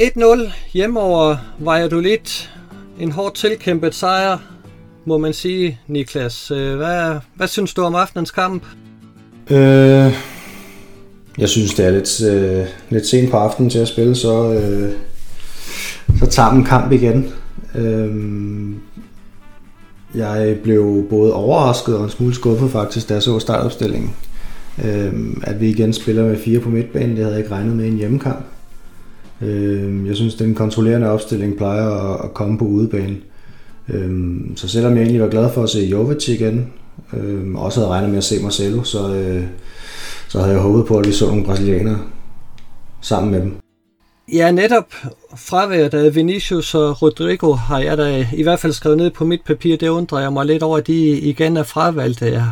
1-0 hjemme over Valladolid. En hårdt tilkæmpet sejr, må man sige, Niklas. Øh, hvad, hvad synes du om aftenens kamp? Øh, jeg synes, det er lidt, øh, lidt sent på aftenen til at spille, så, øh, så tager man kamp igen. Øh, jeg blev både overrasket og en smule skuffet faktisk, da jeg så startopstillingen. Øh, at vi igen spiller med fire på midtbanen, det havde jeg ikke regnet med i en hjemmekamp. Øh, jeg synes, den kontrollerende opstilling plejer at, at komme på udebane. Øh, så selvom jeg egentlig var glad for at se Jovic igen, øh, også havde regnet med at se Marcelo, så, øh, så havde jeg håbet på, at vi så nogle brasilianere sammen med dem. Ja, netop fraværet af Vinicius og Rodrigo har jeg da i hvert fald skrevet ned på mit papir. Det undrer jeg mig lidt over, at de igen er fravalgte.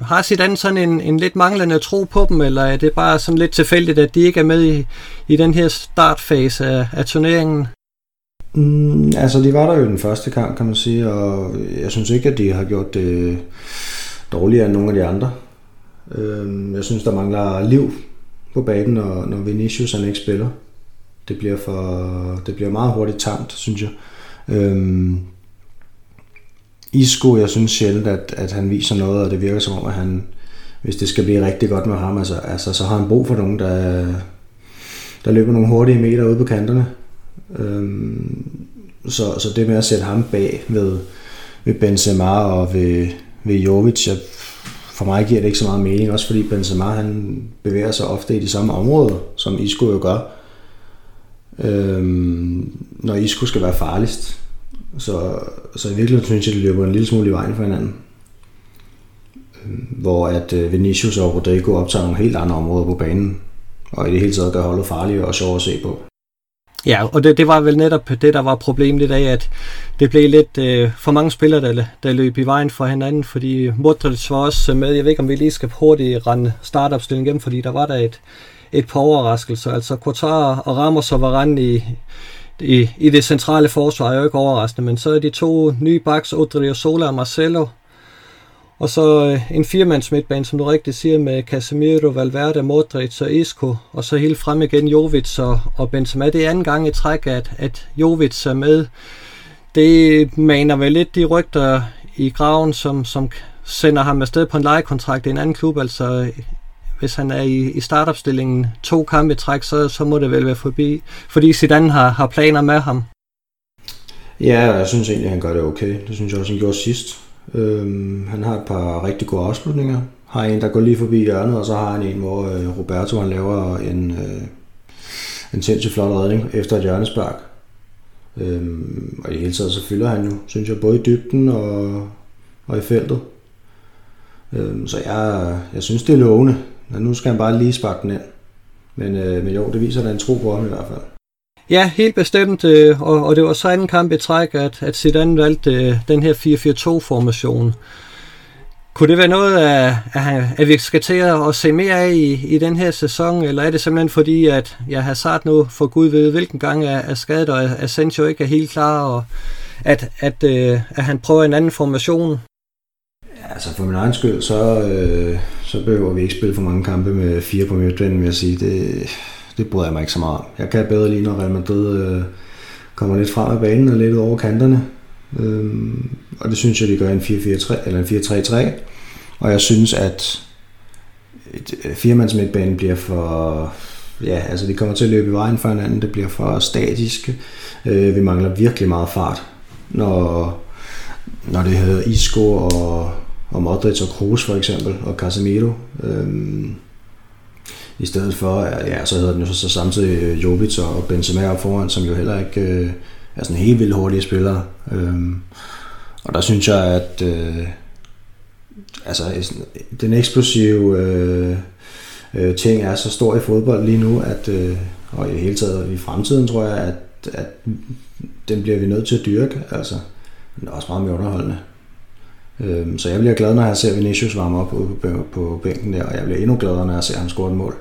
Har Zidane sådan en, en lidt manglende tro på dem, eller er det bare sådan lidt tilfældigt, at de ikke er med i, i den her startfase af, af turneringen? Mm, altså, de var der jo i den første kamp, kan man sige, og jeg synes ikke, at de har gjort det dårligere end nogle af de andre. Øhm, jeg synes, der mangler liv på banen, når, når Vinicius han ikke spiller. Det bliver, for, det bliver meget hurtigt tamt, synes jeg. Øhm, Isco, jeg synes sjældent, at, at han viser noget, og det virker som om, at han, hvis det skal blive rigtig godt med ham, altså, altså så har han brug for nogen, der, der løber nogle hurtige meter ude på kanterne. Øhm, så, så det med at sætte ham bag ved, ved Benzema og ved, ved Jovic, jeg, for mig giver det ikke så meget mening, også fordi Benzema han bevæger sig ofte i de samme områder, som Isco jo gør øhm, når Isco skal være farligst. Så, så i virkeligheden synes jeg, det løber en lille smule i vejen for hinanden. Øhm, hvor at øh, Vinicius og Rodrigo optager nogle helt andre områder på banen, og i det hele taget gør holdet farligere og sjovere at se på. Ja, og det, det var vel netop det, der var problemet i dag, at det blev lidt øh, for mange spillere, der, der løb i vejen for hinanden, fordi Modric var også med. Jeg ved ikke, om vi lige skal hurtigt rende startopstillingen igennem, fordi der var der et, et par overraskelser. Altså Qatar og Ramos og Varane i, i, i det centrale forsvar er jo ikke overraskende, men så er de to nye backs, Sola og Marcelo, og så øh, en firemands midtbane, som du rigtig siger, med Casemiro, Valverde, Modric og Isco, og så helt frem igen Jovic og, og Benzema. Det er anden gang i træk, at, at Jovic er med. Det maner vel lidt de rygter i graven, som, som sender ham afsted på en lejekontrakt i en anden klub, altså hvis han er i, i startopstillingen to kampe i træk, så, så må det vel være forbi, fordi Zidane har, har planer med ham. Ja, jeg synes egentlig, at han gør det okay. Det synes jeg også, han gjorde sidst. Øhm, han har et par rigtig gode afslutninger. Har en, der går lige forbi hjørnet, og så har han en, hvor øh, Roberto han laver en, øh, en sindssygt flot redning efter et hjørnespark. Øhm, og i hele taget så fylder han jo, synes jeg, både i dybden og, og i feltet. Øhm, så jeg, jeg synes, det er lovende. Men nu skal han bare lige sparke den ind. Men, øh, men jo, det viser da en tro på ham i hvert fald. Ja, helt bestemt, øh, og, og det var så anden kamp i træk, at, at Zidane valgte øh, den her 4-4-2-formation. Kunne det være noget, at, at, at vi skal til at se mere af i, i den her sæson, eller er det simpelthen fordi, at har Hazard nu for Gud ved hvilken gang er, er skadet, og Asensio ikke er helt klar, og at, at, øh, at han prøver en anden formation? Altså for min egen skyld, så, øh, så behøver vi ikke spille for mange kampe med fire på midtbanen, vil jeg sige. Det, det bryder jeg mig ikke så meget om. Jeg kan bedre lige, når Real Madrid øh, kommer lidt frem af banen og lidt over kanterne. Øh, og det synes jeg, de gør en 4-4-3, eller en 4-3-3. Og jeg synes, at et, øh, firemands midtbane bliver for... Ja, altså de kommer til at løbe i vejen for hinanden. Det bliver for statisk. Øh, vi mangler virkelig meget fart, når, når det hedder Isco og og Modric og Kroos for eksempel, og Casemiro. Øhm, I stedet for, ja, så hedder den jo så, så samtidig øh, Jovic og Benzema op foran, som jo heller ikke øh, er sådan helt vildt hurtige spillere. Øhm, og der synes jeg, at øh, altså, den eksplosive øh, øh, ting er så stor i fodbold lige nu, at, øh, og i hele taget i fremtiden tror jeg, at, at den bliver vi nødt til at dyrke. Altså, men også meget mere underholdende. Øhm, så jeg bliver glad, når jeg ser Vinicius varme op på, på, på bænken der, og jeg bliver endnu gladere, når jeg ser ham score et mål.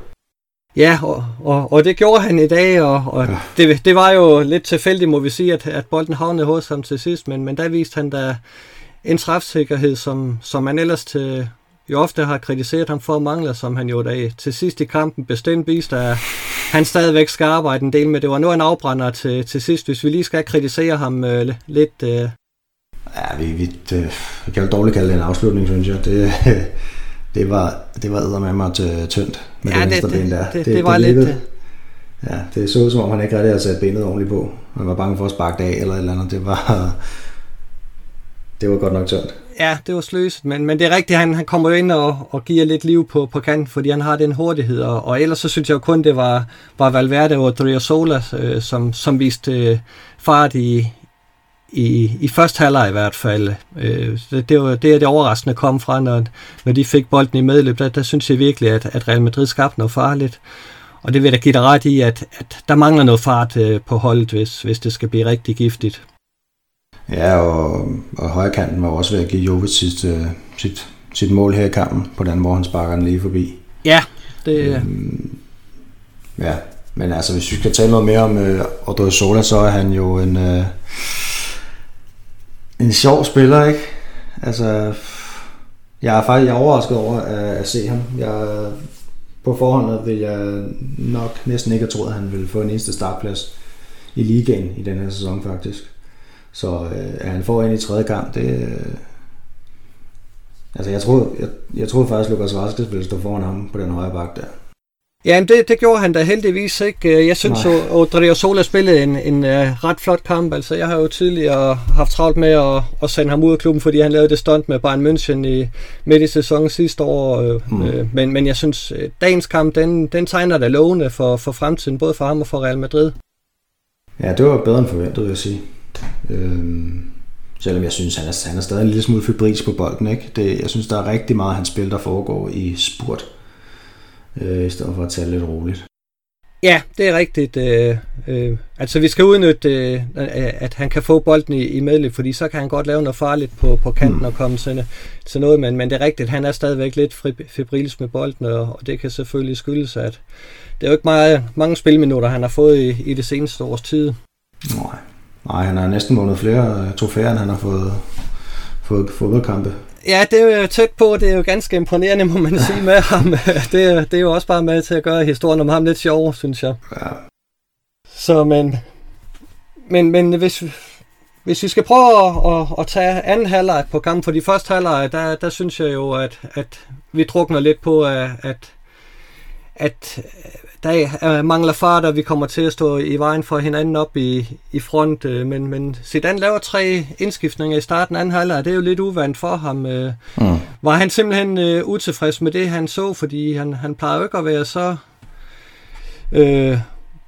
Ja, og, og, og det gjorde han i dag, og, og ja. det, det var jo lidt tilfældigt, må vi sige, at, at bolden havnede hos ham til sidst, men, men der viste han da en træfsikkerhed, som, som man ellers til, jo ofte har kritiseret ham for at mangle, som han jo da til sidst i kampen bestemt viste, at han stadigvæk skal arbejde en del med. Det var nu en afbrænder til, til sidst, hvis vi lige skal kritisere ham øh, lidt. Øh. Ja, vi, vi, det, vi kan jo dårligt kalde det en afslutning, synes jeg. Det, det var, det var med mig tyndt med ja, det venstre ben der. Det, det, det var det lidt... Ja, det så som om, han ikke rigtig havde sat benet ordentligt på. Han var bange for at sparke det af eller et eller andet. Det var, det var godt nok tørt. Ja, det var sløset, men, men det er rigtigt, han, han kommer jo ind og, og giver lidt liv på, på kanten, fordi han har den hurtighed, og, og ellers så synes jeg jo kun, det var, var Valverde og Driosola, øh, som, som viste øh, fart i, i, i første halvleg i hvert fald. Øh, det, det, var, det er det overraskende kom fra, når, når de fik bolden i medløb. Der, der synes jeg virkelig, at, at Real Madrid skabte noget farligt. Og det vil jeg da give dig ret i, at, at der mangler noget fart øh, på holdet, hvis, hvis det skal blive rigtig giftigt. Ja, og, og højrekanten var også ved at give Jovic sit, uh, sit, sit mål her i kampen, på den måde han sparker den lige forbi. Ja, det... Øhm, ja, men altså hvis vi skal tale noget mere om uh, Odrio Sola, så er han jo en, uh, en sjov spiller, ikke? Altså, jeg er faktisk jeg er overrasket over at, at se ham. Jeg, på forhånd vil jeg nok næsten ikke have troet, at han ville få en eneste startplads i ligaen i den her sæson faktisk. Så øh, at han får ind i tredje kamp, det... Øh, altså jeg troede, jeg, jeg troede faktisk, at Lukas Vaskes ville stå foran ham på den højre bak der. Ja, det, det gjorde han da heldigvis ikke. Jeg synes jo, Odrio Sola spillede en, en uh, ret flot kamp. Altså, jeg har jo tidligere haft travlt med at, at sende ham ud af klubben, fordi han lavede det stunt med Bayern München i, midt i sæsonen sidste år. Øh, mm. Øh, men, men jeg synes, dagens kamp, den, den tegner da lovende for, for fremtiden, både for ham og for Real Madrid. Ja, det var bedre end forventet, vil jeg sige. Øhm, selvom jeg synes, han er, han er stadig en lille smule febrilsk på bolden. Ikke? Det, jeg synes, der er rigtig meget af hans spil, der foregår i spurt, øh, i stedet for at tage lidt roligt. Ja, det er rigtigt. Øh, øh, altså vi skal udnytte, øh, at han kan få bolden i, i medløb, fordi så kan han godt lave noget farligt på, på kanten mm. og komme til, til noget, men, men det er rigtigt, han er stadigvæk lidt febrilsk med bolden, og, og det kan selvfølgelig skyldes, at det er jo ikke meget, mange spilminutter, han har fået i, i det seneste års tid. Nej. Nej, han har næsten vundet flere øh, trofæer, end han har fået, fået fodboldkampe. Ja, det er jo tæt på. Det er jo ganske imponerende, må man sige med ham. Det, det er jo også bare med til at gøre historien om ham lidt sjov, synes jeg. Ja. Så, men, men, men hvis, hvis vi skal prøve at, at, at tage anden halvleg på kampen, for de første halvleg, der, der synes jeg jo, at, at vi drukner lidt på, at, at der er, mangler fart, og vi kommer til at stå i vejen for hinanden op i, i front. Øh, men, men Zidane laver tre indskiftninger i starten af anden halvleg, det er jo lidt uvandt for ham. Øh. Mm. Var han simpelthen øh, utilfreds med det, han så, fordi han, han plejer jo ikke at være så øh,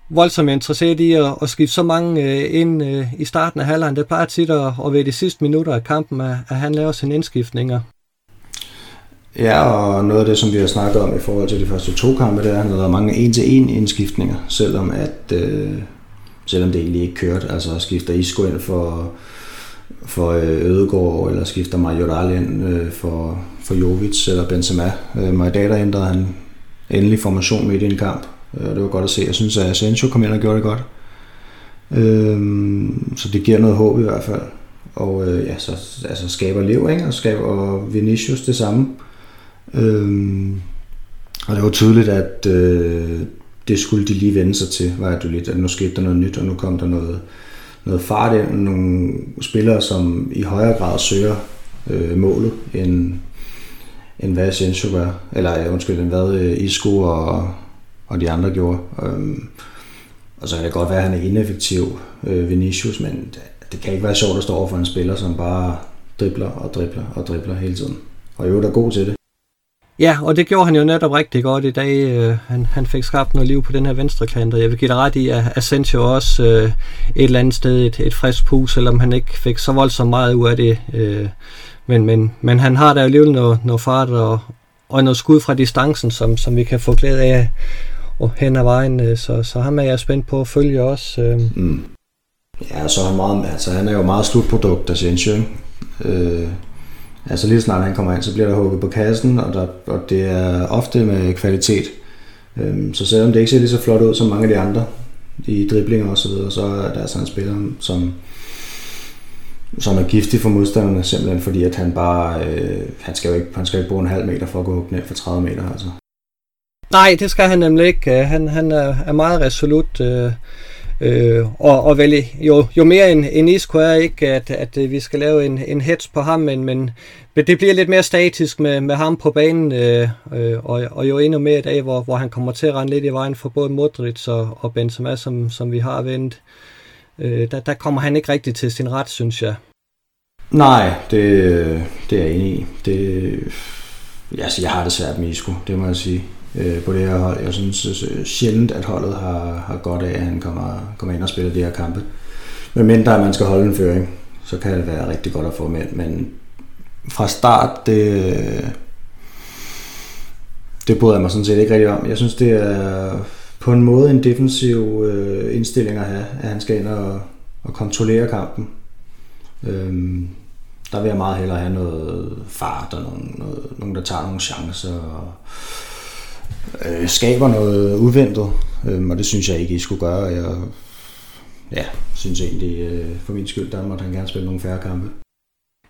voldsomt interesseret i at, at skifte så mange øh, ind øh, i starten af halvlejen. Det plejer tit at, at være de sidste minutter af kampen, at, at han laver sine indskiftninger. Ja, og noget af det, som vi har snakket om i forhold til de første to kampe, det er, at han har lavet mange en-til-en indskiftninger, selvom at øh, selvom det egentlig ikke kørte. Altså skifter Isco ind for, for øh, Ødegård, eller skifter Majoral ind øh, for, for Jovic eller Benzema. Øh, Majdata ændrede han endelig formation midt i en kamp. Øh, og det var godt at se. Jeg synes, at Asensio kom ind og gjorde det godt. Øh, så det giver noget håb i hvert fald. Og øh, ja, så altså, skaber Lev, ikke? Og skaber og Vinicius det samme. Øhm, og det var tydeligt, at øh, det skulle de lige vende sig til, var det lidt, at nu skete der noget nyt, og nu kom der noget, noget fart ind, nogle spillere, som i højere grad søger øh, målet, end, end hvad Asensio gør, eller undskyld, end hvad øh, Isco og, og de andre gjorde. Øhm, og så kan det godt være, at han er ineffektiv, øh, Vinicius, men det, det kan ikke være sjovt at stå over for en spiller, som bare dribler og dribler og dribler hele tiden. Og jo, der er god til det. Ja, og det gjorde han jo netop rigtig godt i dag. Øh, han, han fik skabt noget liv på den her venstre kant, og jeg vil give dig ret i, at Asensio også øh, et eller andet sted et, et frisk pus, selvom han ikke fik så voldsomt meget ud af det. Øh, men, men, men han har da alligevel noget, noget fart og, og noget skud fra distancen, som, som vi kan få glæde af og hen ad vejen. Øh, så, så ham er jeg spændt på at følge også. Øh. Mm. Ja, så er han, meget, altså, han er jo meget slutprodukt, Asensio. Ikke? Øh Altså lige snart han kommer ind, så bliver der hugget på kassen, og, der, og det er ofte med kvalitet. Øhm, så selvom det ikke ser lige så flot ud som mange af de andre i driblinger og så videre, så er der altså en spiller, som, som er giftig for modstanderne, simpelthen fordi, at han bare, øh, han skal jo ikke, han skal ikke bruge en halv meter for at gå ned for 30 meter, altså. Nej, det skal han nemlig ikke. Øh, han, han er, er meget resolut. Øh, øh, og, og vel, jo, jo mere en, en Isco er ikke, at, at øh, vi skal lave en, en hets på ham, men, men det bliver lidt mere statisk med, med ham på banen, øh, øh, og, og jo endnu mere i dag, hvor, hvor han kommer til at rende lidt i vejen for både Modric og, og Benzema, som, som vi har vendt. Øh, der, der kommer han ikke rigtig til sin ret, synes jeg. Nej, det, øh, det er jeg enig i. Det, øh, altså, jeg har det svært med Isco, det må jeg sige øh, på det her hold. Jeg synes øh, sjældent, at holdet har, har godt af, at han kommer, kommer ind og spiller de her kampe. Men mindre, at man skal holde en føring, så kan det være rigtig godt at få med. Men fra start, det, det bryder jeg mig sådan set ikke rigtig om. Jeg synes, det er på en måde en defensiv øh, indstilling at have, at han skal ind og, og kontrollere kampen. Øhm, der vil jeg meget hellere have noget fart og nogen, noget, nogen der tager nogle chancer og øh, skaber noget uventet, øh, og det synes jeg ikke, I skulle gøre. Jeg ja, synes egentlig, øh, for min skyld, der måtte han gerne spille nogle færre kampe.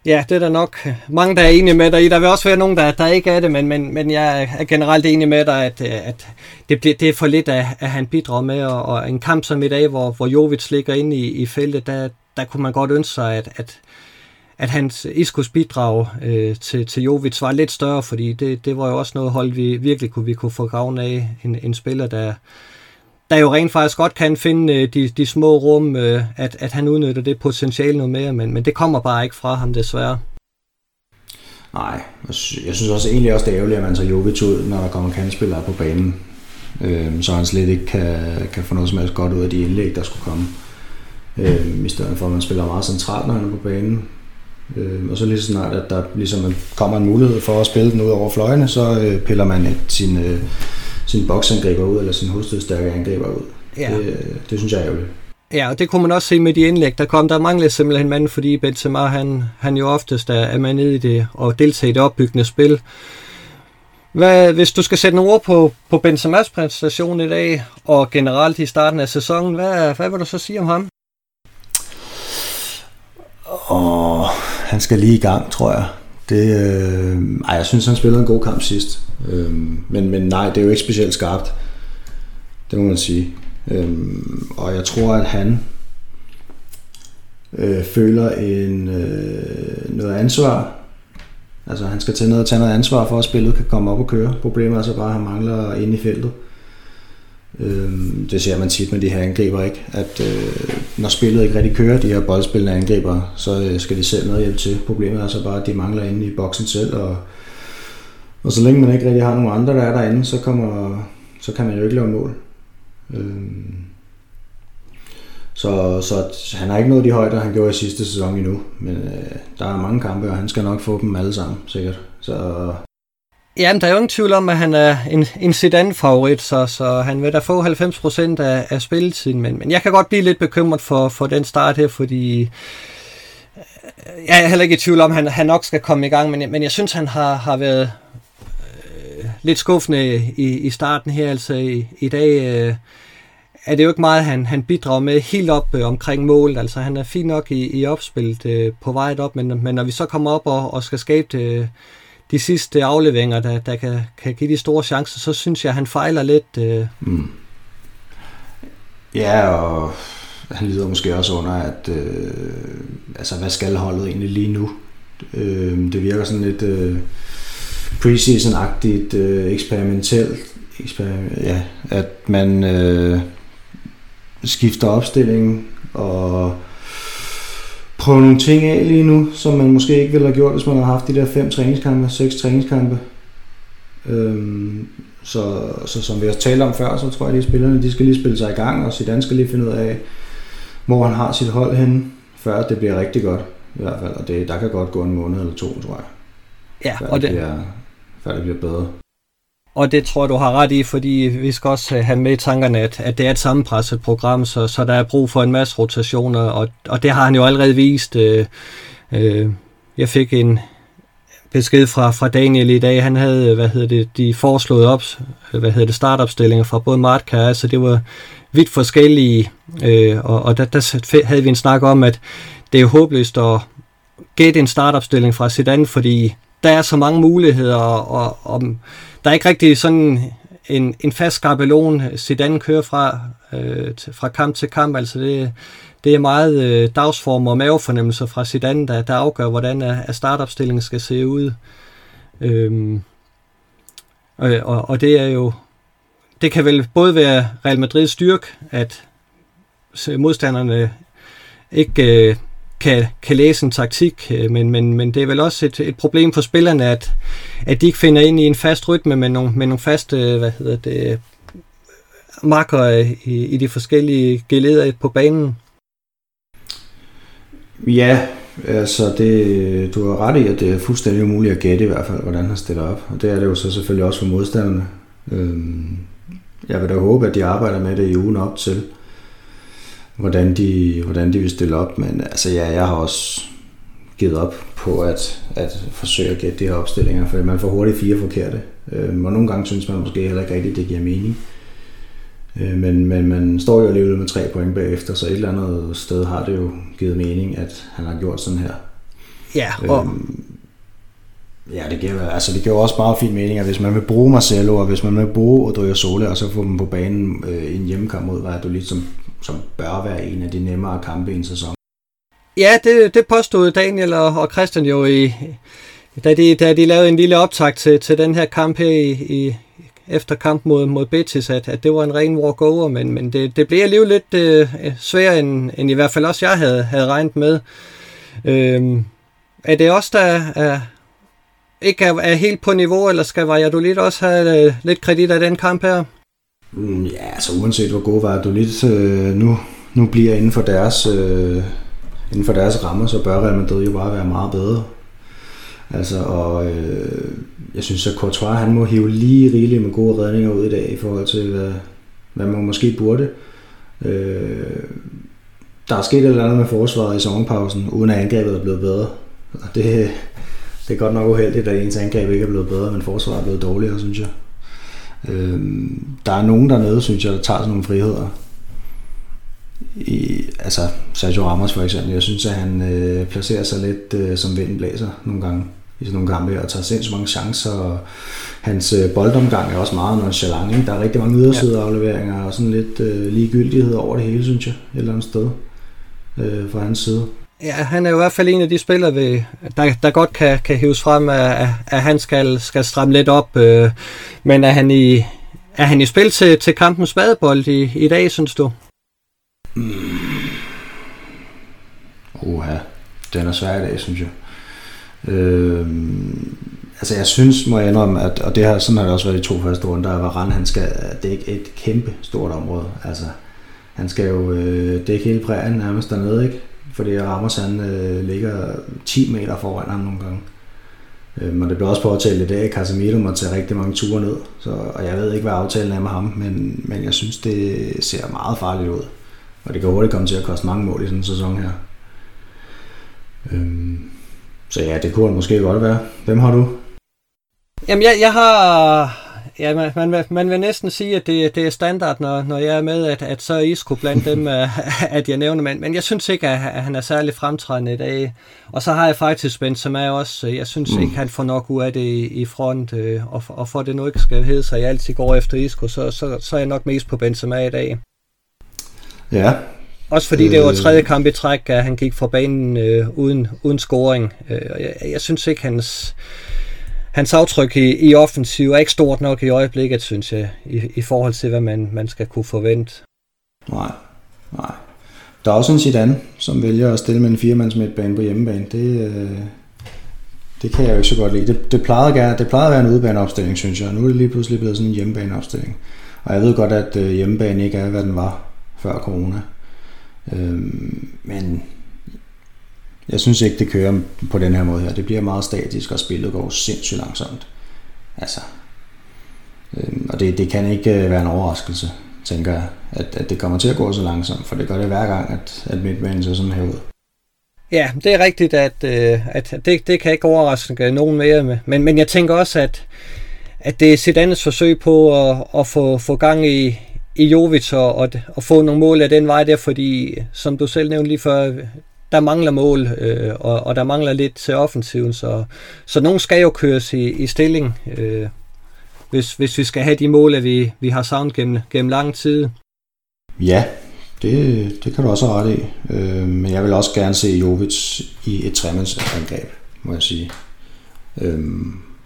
Ja, det er der nok mange, der er enige med dig i. Der vil også være nogen, der, der ikke er det, men, men, men jeg er generelt enig med dig, at, øh, at det, det er for lidt, at, at han bidrager med. Og, og en kamp som i dag, hvor, hvor Jovic ligger inde i, i feltet, der, der kunne man godt ønske sig, at, at, at hans Iskos bidrag øh, til, til Jovic var lidt større, fordi det, det var jo også noget hold, vi virkelig kunne, vi kunne få gavn af. En, en spiller, der, der jo rent faktisk godt kan finde øh, de, de små rum, øh, at, at han udnytter det potentiale noget mere, men, men det kommer bare ikke fra ham desværre. Nej, jeg synes også egentlig også, det er ærgerligt, at man tager Jovic ud, når der kommer kandspillere på banen. Øh, så han slet ikke kan, kan få noget som helst godt ud af de indlæg, der skulle komme. Øh, I stedet for, at man spiller meget centralt, når han er på banen. Øh, og så lige så snart, at der ligesom kommer en mulighed for at spille den ud over fløjene, så øh, piller man et, sin, øh, sin boksangriber ud, eller sin hovedstødstærke angriber ud. Ja. Det, det synes jeg er ærgerligt. Ja, og det kunne man også se med de indlæg, der kom. Der manglede simpelthen mand, fordi Benzema, han, han jo oftest er, er med nede i det og deltager i det opbyggende spil. Hvad, hvis du skal sætte nogle ord på, på Benzemas præstation i dag, og generelt i starten af sæsonen, hvad, hvad vil du så sige om ham? Og han skal lige i gang, tror jeg. Det, øh, ej, jeg synes, han spillede en god kamp sidst. Øh, men, men nej, det er jo ikke specielt skarpt. Det må man sige. Øh, og jeg tror, at han øh, føler en, øh, noget ansvar. Altså han skal tage noget, tage noget ansvar for, at spillet kan komme op og køre. Problemet er så bare, at han mangler ind i feltet. Øh, Øh, det ser man tit med de her angriber, ikke? At øh, når spillet ikke rigtig kører, de her boldspillende angriber, så øh, skal de selv noget hjælp til. Problemet er så bare, at de mangler inde i boksen selv, og, og så længe man ikke rigtig har nogen andre, der er derinde, så, kommer, så kan man jo ikke lave mål. Øh, så, så han har ikke nået de højder, han gjorde i sidste sæson endnu, men øh, der er mange kampe, og han skal nok få dem alle sammen, sikkert. Så Jamen, der er jo ingen tvivl om, at han er en, en Zidane-favorit, så, så han vil da få 90% af, af spilletiden. Men, men jeg kan godt blive lidt bekymret for, for den start her, fordi øh, jeg er heller ikke i tvivl om, at han, han nok skal komme i gang, men, men jeg synes, han har, har været øh, lidt skuffende i, i starten her. Altså i, i dag øh, er det jo ikke meget, han, han bidrager med helt op øh, omkring målet. Altså han er fint nok i, i opspillet øh, på vej op, men, men når vi så kommer op og, og skal skabe det de sidste afleveringer, der, der kan, kan give de store chancer, så synes jeg, at han fejler lidt. Øh. Mm. Ja, og han lider måske også under, at øh, altså, hvad skal holdet egentlig lige nu? Øh, det virker sådan lidt øh, preseason-agtigt, øh, eksperimentelt, eksper- ja, at man øh, skifter opstillingen og prøve nogle ting af lige nu, som man måske ikke ville have gjort, hvis man havde haft de der fem træningskampe, seks træningskampe. Øhm, så, så som vi har talt om før, så tror jeg, at de spillerne de skal lige spille sig i gang, og Zidane skal lige finde ud af, hvor han har sit hold henne, før det bliver rigtig godt. I hvert fald, og det, der kan godt gå en måned eller to, tror jeg. Ja, før og det, det bliver, før det bliver bedre. Og det tror du har ret i, fordi vi skal også øh, have med i tankerne, at, at det er et sammenpresset program, så, så der er brug for en masse rotationer, og, og det har han jo allerede vist. Øh, øh, jeg fik en besked fra, fra Daniel i dag, han havde, øh, hvad hedder det, de foreslået op, øh, hvad hedder det, startopstillinger fra både Martka, altså det var vidt forskellige, øh, og, og der, der havde vi en snak om, at det er håbløst at gætte en startopstilling fra Zidane, fordi der er så mange muligheder, og, og der er ikke rigtig sådan en, en fast skabelon, Zidane kører fra, øh, fra kamp til kamp. Altså det, det er meget øh, dagsform og mavefornemmelser fra Zidane, der, der afgør, hvordan øh, at startopstillingen skal se ud. Øhm, og, og, og det er jo det kan vel både være Real Madrids styrke, at modstanderne ikke øh, kan, kan læse en taktik, øh, men, men, men det er vel også et, et problem for spillerne, at, at de ikke finder ind i en fast rytme med nogle, med nogle faste øh, hvad hedder det, marker øh, i, i de forskellige geleder på banen. Ja, altså det, du har ret i, at det er fuldstændig umuligt at gætte i hvert fald, hvordan han stiller op. Og det er det jo så selvfølgelig også for modstanderne. Øhm, jeg vil da håbe, at de arbejder med det i ugen op til, hvordan de, hvordan de vil stille op. Men altså ja, jeg har også givet op på at, at forsøge at gætte de her opstillinger, for man får hurtigt fire forkerte. Øhm, og nogle gange synes man måske heller ikke rigtigt, det giver mening. Øh, men, men man står jo alligevel med tre point bagefter, så et eller andet sted har det jo givet mening, at han har gjort sådan her. Ja, og... Øhm, ja, det giver, altså det giver også meget fin mening, at hvis man vil bruge Marcelo, og hvis man vil bruge Odrio Sole, og så få dem på banen øh, i en hjemmekamp mod Valladolid, som, som bør være en af de nemmere kampe i en sæson. Ja, det, det påstod Daniel og, og Christian jo i, da de, da de lavede en lille optag til, til den her kamp her i, i, efter kamp mod, mod Betis, at, at det var en ren walk-over, men, men det, det blev alligevel lidt øh, sværere, end, end i hvert fald også jeg havde, havde regnet med. Øh, er det også der er, ikke er, er helt på niveau, eller skal Valladolid også have øh, lidt kredit af den kamp her? Mm, ja, altså uanset hvor god Valladolid øh, nu, nu bliver inden for deres øh, inden for deres rammer, så bør Real Madrid jo bare være meget bedre. Altså, og øh, jeg synes, at Courtois han må hive lige rigeligt med gode redninger ud i dag i forhold til, hvad, hvad man måske burde. Øh, der er sket et eller andet med forsvaret i sommerpausen, uden at angrebet er blevet bedre. Og det, det er godt nok uheldigt, at ens angreb ikke er blevet bedre, men forsvaret er blevet dårligere, synes jeg. Øh, der er nogen dernede, synes jeg, der tager sådan nogle friheder. I, altså Sergio Ramos for eksempel, jeg synes, at han øh, placerer sig lidt øh, som vinden blæser nogle gange i sådan nogle kampe, og tager sindssygt mange chancer, og hans øh, boldomgang er også meget nonchalant. Ikke? Der er rigtig mange ydersideafleveringer, og sådan lidt øh, ligegyldighed over det hele, synes jeg, et eller andet sted øh, fra hans side. Ja, han er i hvert fald en af de spillere, ved, der, der godt kan, kan hives frem, at, at han skal, skal stramme lidt op. Øh, men er han i, er han i spil til, til kampens spadebold i, i dag, synes du? Mm. Oha, den er svær i dag, synes jeg. Øh, altså jeg synes, må jeg indrømme, at, og det har, sådan har det også været i to første runder, der var Rand, han skal dække et kæmpe stort område. Altså, han skal jo øh, dække hele prærien nærmest dernede, ikke? Fordi Ramos han øh, ligger 10 meter foran ham nogle gange. Øh, men det blev også påtalt i dag, Casemiro må tage rigtig mange ture ned. Så, og jeg ved ikke, hvad aftalen er med ham, men, men jeg synes, det ser meget farligt ud. Og det kan hurtigt komme til at koste mange mål i sådan en sæson her. Øhm, så ja, det kunne måske godt være. Hvem har du? Jamen, jeg, jeg har... Ja, man, man, man vil næsten sige, at det, det er standard, når, når jeg er med, at, at så er Isco blandt dem, at jeg nævner, men, men jeg synes ikke, at, at han er særlig fremtrædende i dag. Og så har jeg faktisk Benzema også. Jeg synes mm. ikke, han får nok ud af det i, i front, øh, og, og for det nu ikke skal hedde sig, at jeg altid går efter Isco, så, så, så er jeg nok mest på Benzema i dag. Ja, også fordi det var øh. tredje kamp i træk, at han gik fra banen øh, uden, uden scoring. Øh, jeg, jeg synes ikke, hans, hans aftryk i, i offensiv er ikke stort nok i øjeblikket, synes jeg, i, i forhold til, hvad man, man skal kunne forvente. Nej, nej. Der er også en Zidane, som vælger at stille med en firemands midtbane på hjemmebane. Det, øh, det kan jeg jo ikke så godt lide. Det, det, plejede, gerne, det plejede at være en udebaneopstilling, synes jeg. Nu er det lige pludselig blevet sådan en hjemmebaneopstilling. Og jeg ved godt, at øh, hjemmebane ikke er, hvad den var før corona. Øhm, men jeg synes ikke, det kører på den her måde her. Det bliver meget statisk, og spillet går sindssygt langsomt. Altså, øhm, og det, det kan ikke øh, være en overraskelse, tænker jeg, at, at det kommer til at gå så langsomt, for det gør det hver gang, at, at midtbanen ser sådan her ud. Ja, det er rigtigt, at, øh, at det, det kan ikke overraske nogen mere. med. Men, men jeg tænker også, at, at det er Zidanes forsøg på at, at få, få gang i, i Jovic og, og, og få nogle mål af den vej der, fordi som du selv nævnte lige før, der mangler mål, øh, og, og der mangler lidt til offensiven, så, så nogen skal jo køres i, i stilling, øh, hvis, hvis vi skal have de mål, at vi, vi har savnet gennem, gennem lang tid. Ja, det, det kan du også have ret i. Øh, men jeg vil også gerne se Jovic i et tremandsangreb, må jeg sige. Øh,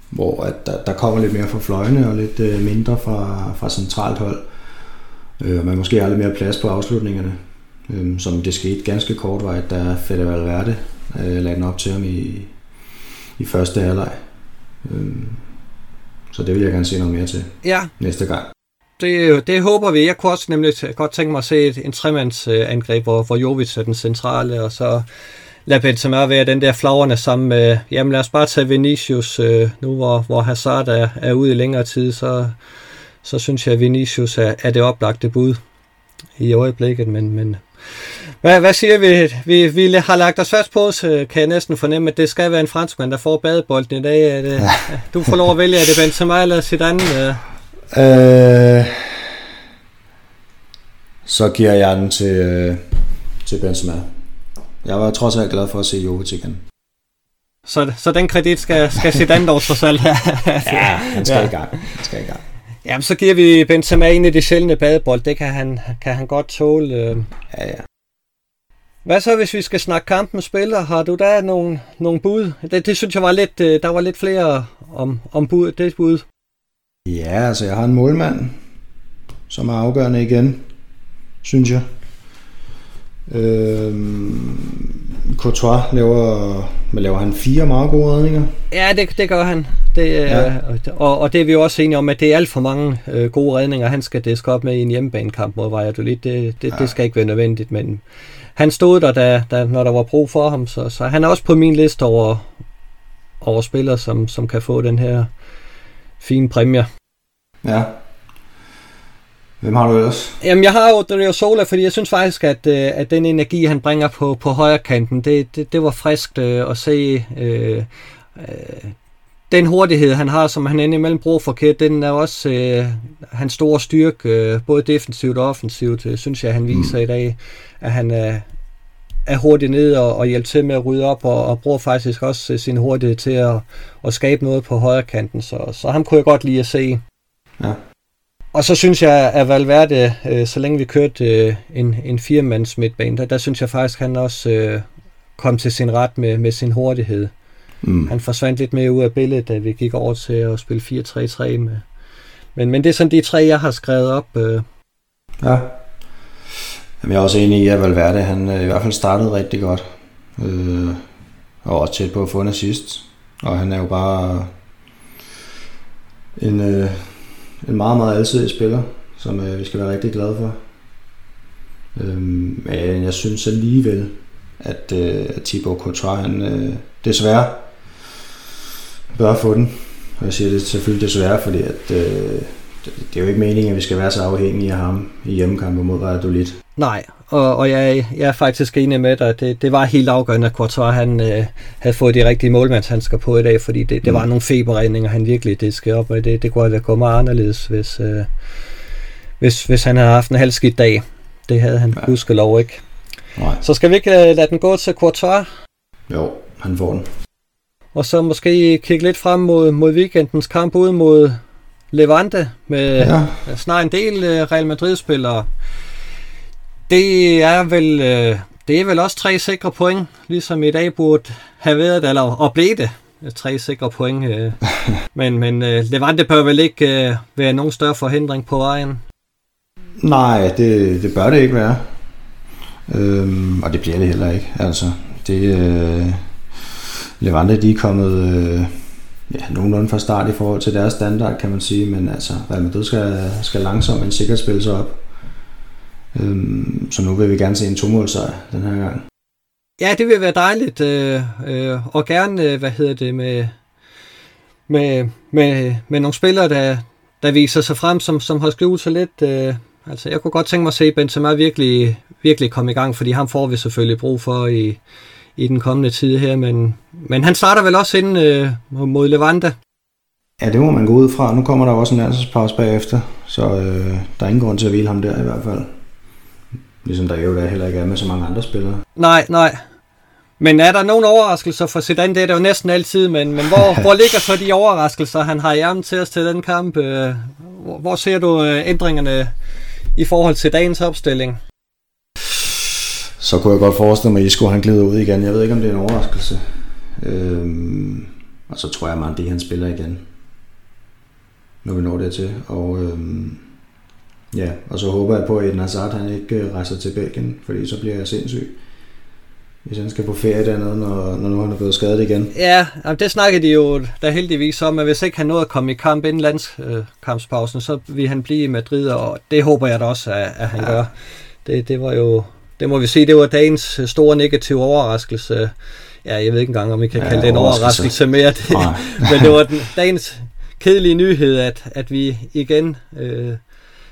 hvor at der, der kommer lidt mere fra fløjene og lidt øh, mindre fra, fra centralt hold. Øh, og man måske har lidt mere plads på afslutningerne. Øh, som det skete ganske kort vej, da Fede Valverde øh, lagde den op til ham i, i første halvleg. Øh, så det vil jeg gerne se noget mere til ja. næste gang. Det, det håber vi. Jeg kunne også nemlig godt tænke mig at se et, en tremandsangreb, hvor, hvor Jovic er den centrale, og så lad Benzema være den der flagrende sammen med, jamen lad os bare tage Vinicius, øh, nu hvor, hvor Hazard er, er ude i længere tid, så, så synes jeg, at Vinicius er, er det oplagte bud i øjeblikket, men, men hvad, hvad siger vi? vi? Vi har lagt os fast på, så kan jeg næsten fornemme, at det skal være en franskmand, der får badebolden i dag. Er det, du får lov at vælge, er det Benzema eller Zidane? Øh, så giver jeg den til, øh, til Benzema. Jeg var trods alt glad for at se Jovic igen. Så, så den kredit skal, skal Zidane dog trods alt Ja, han skal ja. i gang. Han skal i gang. Jamen, så giver vi Benzema en af de sjældne badebold. Det kan han, kan han godt tåle. Øh. Ja, ja. Hvad så, hvis vi skal snakke kampen spiller? Har du der nogle, nogle bud? Det, det synes jeg var lidt, øh, der var lidt flere om, om bud, det bud. Ja, altså jeg har en målmand, som er afgørende igen, synes jeg. Øhm, Courtois laver, men laver han fire meget gode redninger? Ja, det, det gør han. Det, ja. og, og det er vi jo også enige om, at det er alt for mange øh, gode redninger, han skal diske op med i en hjemmebanekamp mod Valladolid. Det, det, ja. det skal ikke være nødvendigt, men han stod der, da, da, når der var brug for ham, så, så han er også på min liste over, over spillere, som, som kan få den her fine præmie. Ja. Hvem har du ellers? Jamen, jeg har jo Dario Sola, fordi jeg synes faktisk, at, øh, at den energi, han bringer på, på højre kanten, det, det, det var friskt øh, at se. Øh, øh, den hurtighed, han har, som han indimellem bruger forkert, den er også øh, hans store styrke, øh, både defensivt og offensivt, øh, synes jeg, han viser mm. i dag, at han er, er hurtigt ned og, og hjælper til med at rydde op, og, og bruger faktisk også øh, sin hurtighed til at, at skabe noget på højre kanten, så, så ham kunne jeg godt lide at se. Ja. Og så synes jeg, at Valverde, øh, så længe vi kørte øh, en, en firemands midtbane, der, der synes jeg faktisk, at han også øh, kom til sin ret med, med sin hurtighed. Mm. Han forsvandt lidt mere ud af billedet, da vi gik over til at spille 4-3-3 med. Men, men det er sådan de tre, jeg har skrevet op. Øh. Ja. Jamen, jeg er også enig i, at Valverde han øh, i hvert fald startede rigtig godt. Øh, og også tæt på at få en assist. Og han er jo bare en, øh, en meget, meget alsidig spiller, som øh, vi skal være rigtig glade for. Øh, men jeg synes alligevel, at øh, Thibaut Courtois, han øh, desværre bør få den. Og jeg siger det selvfølgelig desværre, fordi at, øh, det er jo ikke meningen, at vi skal være så afhængige af ham i hjemmekampe mod Valladolid. Nej, og, og jeg, jeg er faktisk enig med dig. Det, det var helt afgørende, at Courtois han, øh, havde fået de rigtige målmandshandsker på i dag, fordi det, det mm. var nogle feberregninger, han virkelig diskede op, og det, det kunne have været meget anderledes, hvis, øh, hvis, hvis han havde haft en halvskidt dag. Det havde han ja. lov ikke. Nej. Så skal vi ikke øh, lade den gå til Courtois? Jo, han får den. Og så måske kigge lidt frem mod, mod weekendens kamp ud mod Levante med ja. snart en del øh, Real Madrid-spillere. Det er vel øh, det er vel også tre sikre point, ligesom i dag burde have været, eller og blev det tre sikre point. Øh. men men Levante bør vel ikke være nogen større forhindring på vejen? Nej, det, det bør det ikke være. Øhm, og det bliver det heller ikke. Altså, det, øh, Levante de er kommet øh, ja, nogenlunde fra start i forhold til deres standard, kan man sige, men altså Real Madrid skal, skal langsomt men sikkert spille sig op. Øhm, så nu vil vi gerne se en tomålsejr den her gang. Ja, det vil være dejligt, øh, øh, og gerne, øh, hvad hedder det, med, med, med, med nogle spillere, der, der viser sig frem, som, som har skjult sig lidt. Øh, altså, jeg kunne godt tænke mig at se Benzema virkelig, virkelig komme i gang, fordi ham får vi selvfølgelig brug for i, i den kommende tid her, men, men han starter vel også ind øh, mod Levante. Ja, det må man gå ud fra. Nu kommer der også en landsholdspause bagefter, så øh, der er ingen grund til at hvile ham der i hvert fald. Ligesom der jo der heller ikke er med så mange andre spillere. Nej, nej. Men er der nogen overraskelser for Zidane? Det er der jo næsten altid, men, men hvor, hvor ligger så de overraskelser, han har i ærmen til os til den kamp? Øh, hvor, hvor ser du øh, ændringerne i forhold til dagens opstilling? Så kunne jeg godt forestille mig, at Isco han glider ud igen. Jeg ved ikke, om det er en overraskelse. Øhm, og så tror jeg, at Mandi han spiller igen. Når vi når det til. Og øhm, ja, og så håber jeg på, at Eden Hazard han ikke øh, rejser til Belgien, fordi så bliver jeg sindssyg hvis han skal på ferie dernede, når, når nu han er blevet skadet igen. Ja, det snakkede de jo da heldigvis om, at hvis ikke han nåede at komme i kamp inden landskampspausen, så vil han blive i Madrid, og det håber jeg da også, at, at han ja. gør. Det, det var jo, det må vi sige, det var dagens store negative overraskelse. Ja, jeg ved ikke engang, om vi kan ja, kalde det en overraskelse mere. Det, men det var den, dagens kedelige nyhed, at, at vi igen øh,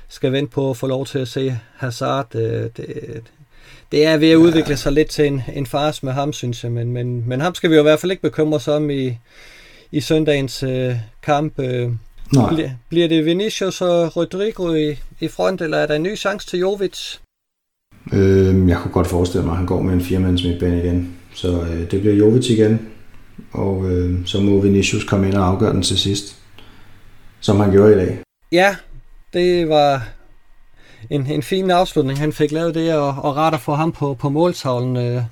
skal vente på at få lov til at se Hazard. Øh, det, det er ved at udvikle sig lidt til en, en fars med ham, synes jeg. Men, men, men ham skal vi jo i hvert fald ikke bekymre os om i, i søndagens øh, kamp. Øh, Nej. Bliver det Vinicius og Rodrigo i, i front, eller er der en ny chance til Jovic? Øh, jeg kunne godt forestille mig, at han går med en firemands midtbane igen. Så øh, det bliver Jovic igen, og øh, så må Vinicius komme ind og afgøre den til sidst, som han gjorde i dag. Ja, det var en, en fin afslutning, han fik lavet det, og, og rart at få ham på, på måltavlen. Øh,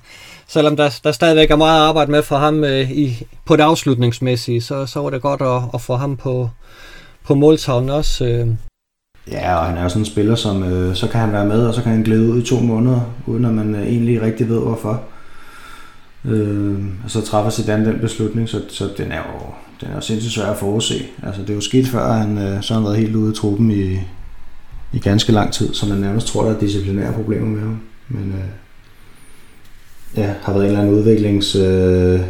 selvom der, der stadigvæk er meget arbejde med for ham øh, i, på det afslutningsmæssige, så, så var det godt at, at få ham på, på måltavlen også. Øh. Ja, og han er jo sådan en spiller, som øh, så kan han være med, og så kan han glæde ud i to måneder, uden at man øh, egentlig rigtig ved hvorfor. Øh, og så træffer Zidane den beslutning, så, så den er jo den er jo sindssygt svær at forudse. Altså, det er jo sket før, at han, øh, så har han været helt ude i truppen i, i ganske lang tid, så man nærmest tror, der er disciplinære problemer med ham. Men øh, ja, har været en eller anden udviklings øh,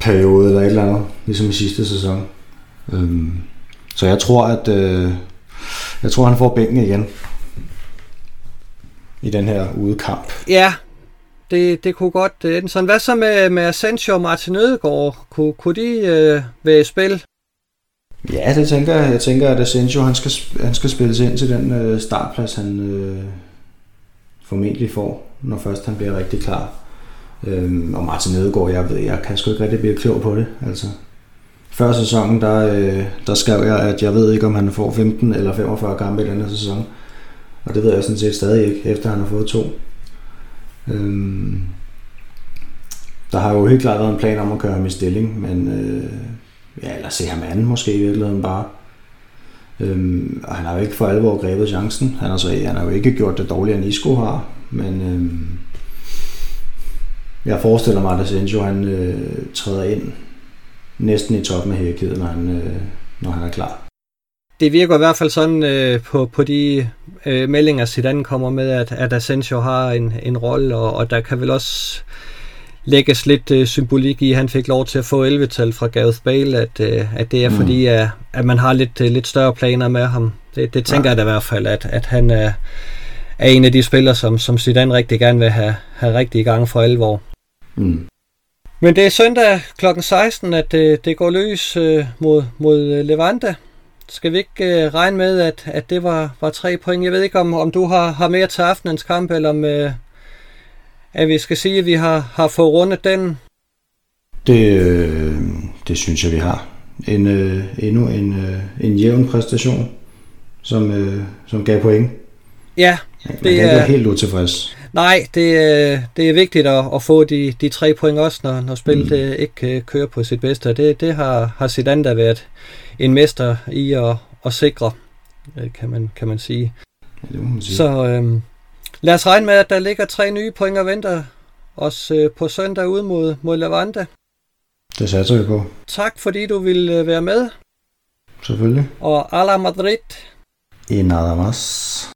periode eller et eller andet, ligesom i sidste sæson. Øhm, så jeg tror, at øh, jeg tror, han får bænken igen i den her udekamp. Ja, det, det kunne godt ende sådan. Hvad så med, med Asensio og Martin Ødegaard? Kunne, kunne de øh, være i spil? Ja, det tænker jeg. Jeg tænker, at Asensio han skal, han skal spilles ind til den øh, startplads, han øh, formentlig får, når først han bliver rigtig klar. Øhm, og Martin Nedegaard, jeg ved, jeg kan sgu ikke rigtig blive klog på det. Altså, før sæsonen, der, øh, der skrev jeg, at jeg ved ikke, om han får 15 eller 45 kampe i denne sæson. Og det ved jeg sådan set stadig ikke, efter han har fået to. Øhm, der har jo helt klart været en plan om at køre ham i stilling, men øh, ja, eller se ham anden måske i virkeligheden bare. Øhm, og han har jo ikke for alvor grebet chancen. Han har, så, han har jo ikke gjort det dårligere end Isco har, men øhm, jeg forestiller mig, at Asensio han øh, træder ind næsten i toppen af hækkeden, når han, øh, når han er klar. Det virker i hvert fald sådan øh, på, på de øh, meldinger, Zidane kommer med, at, at Asensio har en, en rolle, og, og der kan vel også lægges lidt øh, symbolik i, at han fik lov til at få 11-tal fra Gareth Bale, at, øh, at det er mm. fordi, at, at man har lidt, øh, lidt større planer med ham. Det, det tænker ja. jeg da i hvert fald, at, at han er, er en af de spillere, som, som Zidane rigtig gerne vil have, have rigtig i gang for alvor. Mm. Men det er søndag kl. 16, at det, øh, det går løs øh, mod, mod øh, Levante. Skal vi ikke øh, regne med, at, at det var, var tre point? Jeg ved ikke, om, om du har, har mere til aftenens kamp, eller om, øh, at vi skal sige, at vi har, har fået rundet den? Det, øh, det synes jeg, vi har. En, øh, endnu en, øh, en jævn præstation, som, øh, som gav point. Ja, det er helt utilfreds. Nej, det, øh, det er vigtigt at, at få de, de tre point også, når, når spillet mm. Øh, ikke øh, kører på sit bedste. Det, det har, har Zidane da været en mester i at, at sikre, kan man, kan man sige. Ja, det må man sige. Så øh, Lad os regne med, at der ligger tre nye point og venter os øh, på søndag ud mod, mod Levante. Det satser vi på. Tak fordi du ville være med. Selvfølgelig. Og a la Madrid. Y nada más.